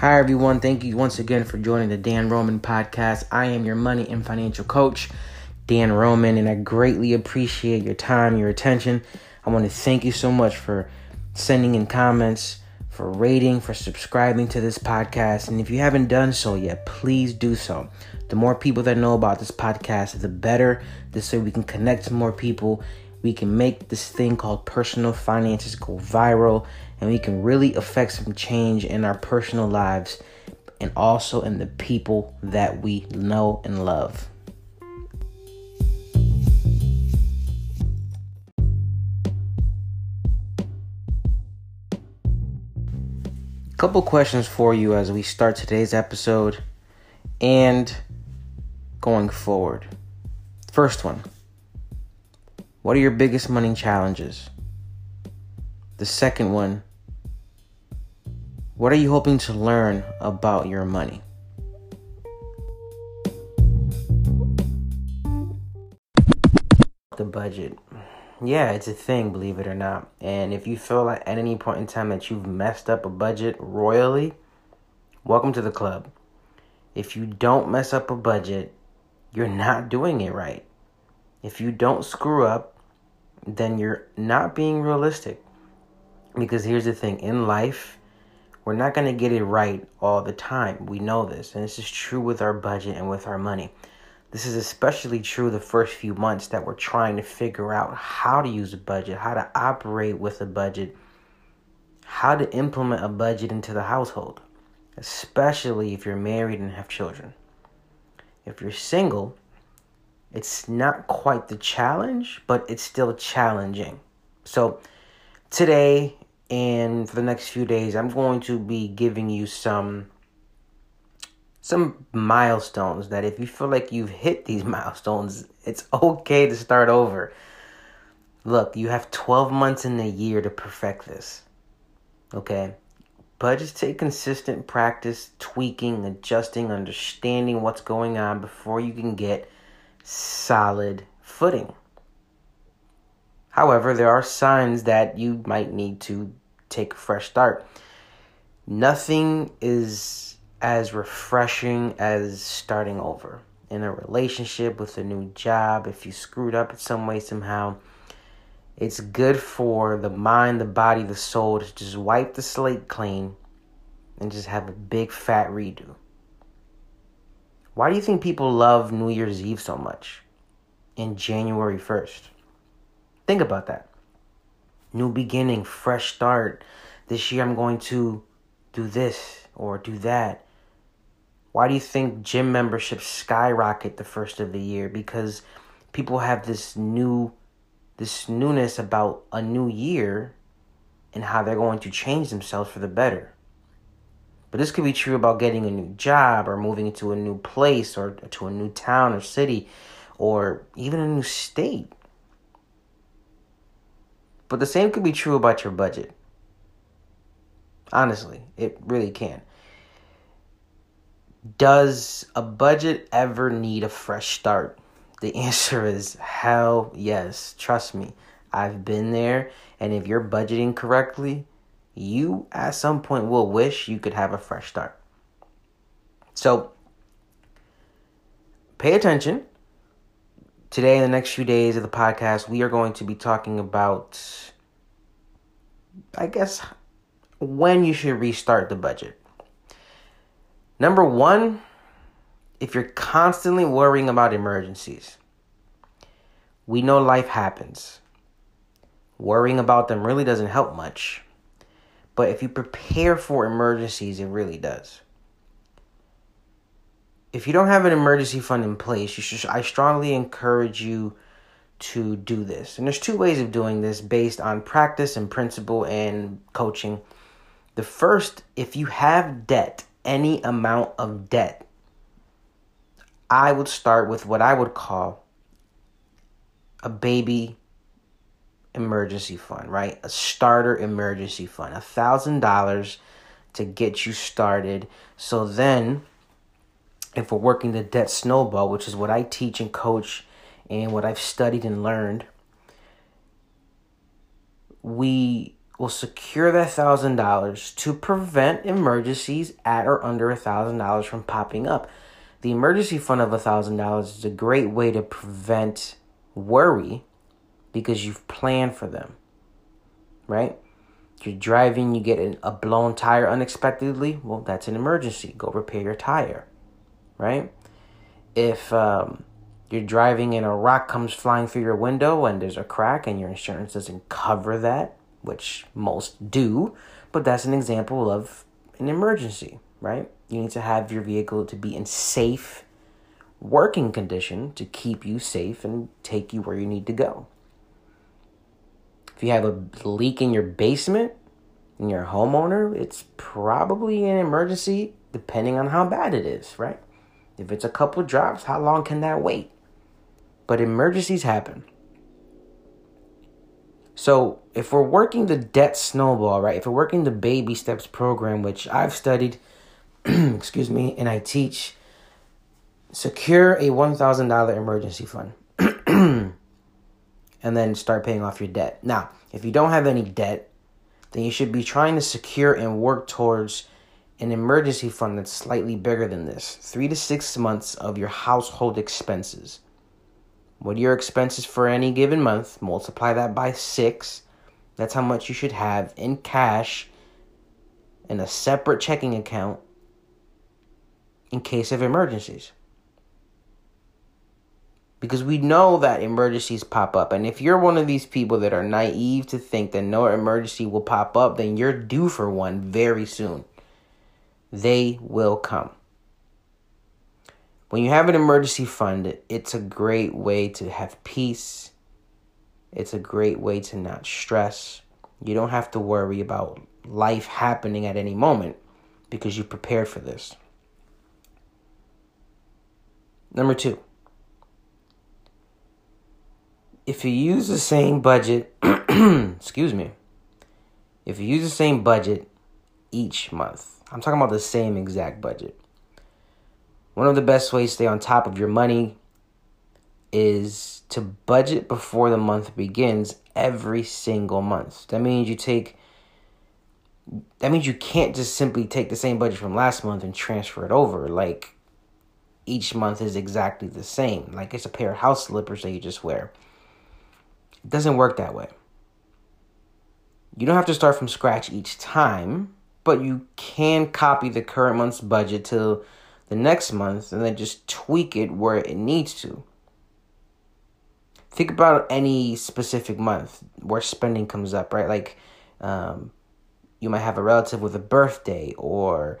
Hi, everyone. Thank you once again for joining the Dan Roman podcast. I am your money and financial coach, Dan Roman, and I greatly appreciate your time, your attention. I want to thank you so much for sending in comments, for rating, for subscribing to this podcast. And if you haven't done so yet, please do so. The more people that know about this podcast, the better. This way we can connect to more people. We can make this thing called personal finances go viral and we can really affect some change in our personal lives and also in the people that we know and love. Couple questions for you as we start today's episode and going forward. First one What are your biggest money challenges? The second one what are you hoping to learn about your money? The budget. Yeah, it's a thing, believe it or not. And if you feel like at any point in time that you've messed up a budget royally, welcome to the club. If you don't mess up a budget, you're not doing it right. If you don't screw up, then you're not being realistic. Because here's the thing in life, we're not going to get it right all the time. We know this. And this is true with our budget and with our money. This is especially true the first few months that we're trying to figure out how to use a budget, how to operate with a budget, how to implement a budget into the household, especially if you're married and have children. If you're single, it's not quite the challenge, but it's still challenging. So, today and for the next few days i'm going to be giving you some some milestones that if you feel like you've hit these milestones it's okay to start over look you have 12 months in a year to perfect this okay but just take consistent practice tweaking adjusting understanding what's going on before you can get solid footing However, there are signs that you might need to take a fresh start. Nothing is as refreshing as starting over in a relationship with a new job. If you screwed up in some way, somehow, it's good for the mind, the body, the soul to just wipe the slate clean and just have a big fat redo. Why do you think people love New Year's Eve so much in January 1st? Think about that new beginning, fresh start. This year I'm going to do this or do that. Why do you think gym memberships skyrocket the first of the year? Because people have this new this newness about a new year and how they're going to change themselves for the better. But this could be true about getting a new job or moving into a new place or to a new town or city or even a new state. But the same could be true about your budget. Honestly, it really can. Does a budget ever need a fresh start? The answer is hell yes. Trust me, I've been there. And if you're budgeting correctly, you at some point will wish you could have a fresh start. So pay attention Today, in the next few days of the podcast, we are going to be talking about, I guess, when you should restart the budget. Number one, if you're constantly worrying about emergencies, we know life happens. Worrying about them really doesn't help much. But if you prepare for emergencies, it really does if you don't have an emergency fund in place, you should I strongly encourage you to do this. And there's two ways of doing this based on practice and principle and coaching. The first, if you have debt, any amount of debt, I would start with what I would call a baby emergency fund, right? A starter emergency fund, a thousand dollars to get you started. So then if we're working the debt snowball, which is what I teach and coach and what I've studied and learned, we will secure that thousand dollars to prevent emergencies at or under a thousand dollars from popping up. The emergency fund of a thousand dollars is a great way to prevent worry because you've planned for them. Right? You're driving, you get a blown tire unexpectedly. Well, that's an emergency. Go repair your tire. Right? If um, you're driving and a rock comes flying through your window and there's a crack and your insurance doesn't cover that, which most do, but that's an example of an emergency, right? You need to have your vehicle to be in safe working condition to keep you safe and take you where you need to go. If you have a leak in your basement and you're a homeowner, it's probably an emergency depending on how bad it is, right? If it's a couple drops, how long can that wait? But emergencies happen. So if we're working the debt snowball, right? If we're working the baby steps program, which I've studied, excuse me, and I teach, secure a $1,000 emergency fund. and then start paying off your debt. Now, if you don't have any debt, then you should be trying to secure and work towards an emergency fund that's slightly bigger than this. Three to six months of your household expenses. What are your expenses for any given month? Multiply that by six. That's how much you should have in cash in a separate checking account in case of emergencies. Because we know that emergencies pop up. And if you're one of these people that are naive to think that no emergency will pop up, then you're due for one very soon. They will come when you have an emergency fund, it's a great way to have peace. It's a great way to not stress. You don't have to worry about life happening at any moment because you prepared for this. Number two, if you use the same budget, excuse me, if you use the same budget each month, I'm talking about the same exact budget one of the best ways to stay on top of your money is to budget before the month begins every single month. That means you take that means you can't just simply take the same budget from last month and transfer it over. Like each month is exactly the same. Like it's a pair of house slippers that you just wear. It doesn't work that way. You don't have to start from scratch each time, but you can copy the current month's budget to the next month and then just tweak it where it needs to. Think about any specific month where spending comes up, right? Like, um, you might have a relative with a birthday, or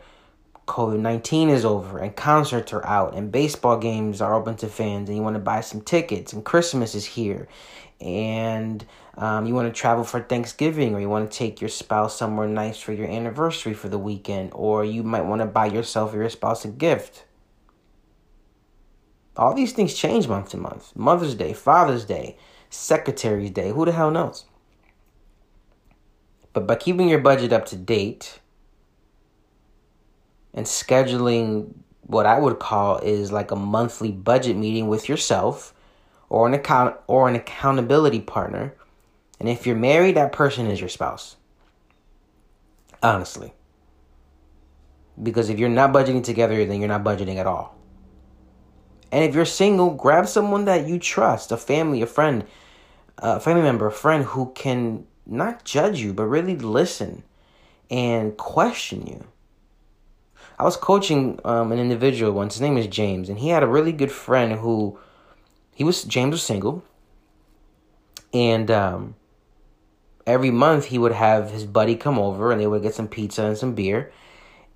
COVID 19 is over, and concerts are out, and baseball games are open to fans, and you want to buy some tickets, and Christmas is here, and um, you want to travel for Thanksgiving, or you want to take your spouse somewhere nice for your anniversary for the weekend, or you might want to buy yourself or your spouse a gift. All these things change month to month. Mother's Day, Father's Day, Secretary's Day, who the hell knows? But by keeping your budget up to date and scheduling what I would call is like a monthly budget meeting with yourself or an account or an accountability partner. And if you're married, that person is your spouse. Honestly. Because if you're not budgeting together, then you're not budgeting at all. And if you're single, grab someone that you trust, a family, a friend, a family member, a friend who can not judge you, but really listen and question you. I was coaching um, an individual once. His name is James, and he had a really good friend who he was James was single, and um, every month he would have his buddy come over, and they would get some pizza and some beer,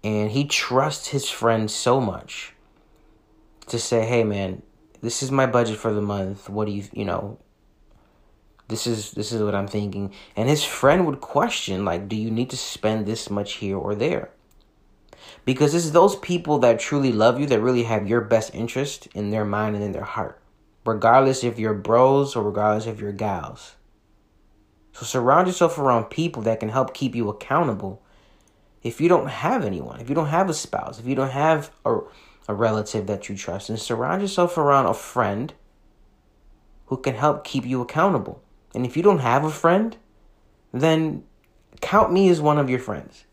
and he trusts his friend so much to say, "Hey, man, this is my budget for the month. What do you, you know?" This is this is what I'm thinking, and his friend would question, like, "Do you need to spend this much here or there?" Because it's those people that truly love you that really have your best interest in their mind and in their heart regardless if you're bros or regardless if you're gals. So surround yourself around people that can help keep you accountable. If you don't have anyone, if you don't have a spouse, if you don't have a, a relative that you trust, and surround yourself around a friend who can help keep you accountable. And if you don't have a friend, then count me as one of your friends.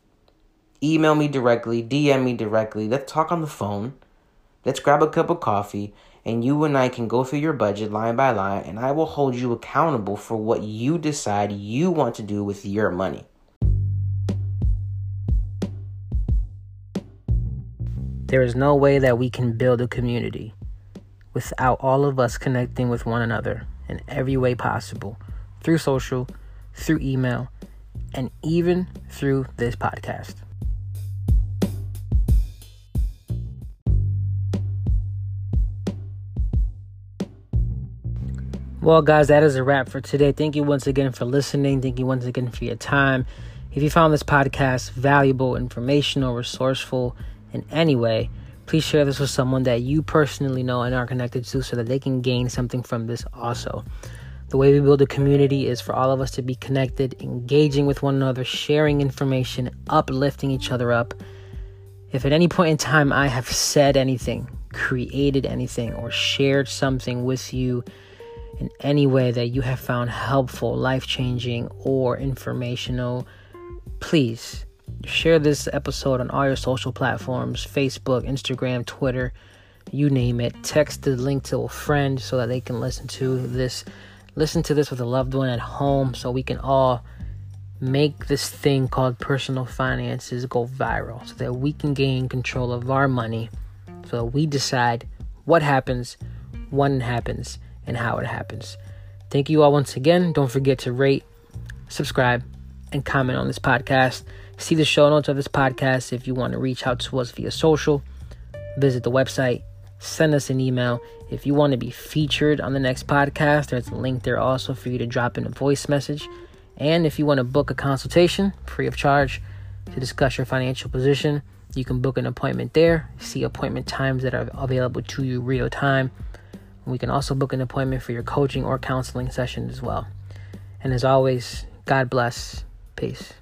Email me directly, DM me directly. Let's talk on the phone. Let's grab a cup of coffee and you and I can go through your budget line by line, and I will hold you accountable for what you decide you want to do with your money. There is no way that we can build a community without all of us connecting with one another in every way possible through social, through email, and even through this podcast. Well, guys, that is a wrap for today. Thank you once again for listening. Thank you once again for your time. If you found this podcast valuable, informational, resourceful in any way, please share this with someone that you personally know and are connected to so that they can gain something from this also. The way we build a community is for all of us to be connected, engaging with one another, sharing information, uplifting each other up. If at any point in time I have said anything, created anything, or shared something with you, in any way that you have found helpful, life changing, or informational, please share this episode on all your social platforms Facebook, Instagram, Twitter, you name it. Text the link to a friend so that they can listen to this. Listen to this with a loved one at home so we can all make this thing called personal finances go viral so that we can gain control of our money so that we decide what happens, when it happens and how it happens. Thank you all once again. Don't forget to rate, subscribe, and comment on this podcast. See the show notes of this podcast if you want to reach out to us via social. Visit the website, send us an email. If you want to be featured on the next podcast, there's a link there also for you to drop in a voice message. And if you want to book a consultation free of charge to discuss your financial position, you can book an appointment there. See appointment times that are available to you real time. We can also book an appointment for your coaching or counseling session as well. And as always, God bless. Peace.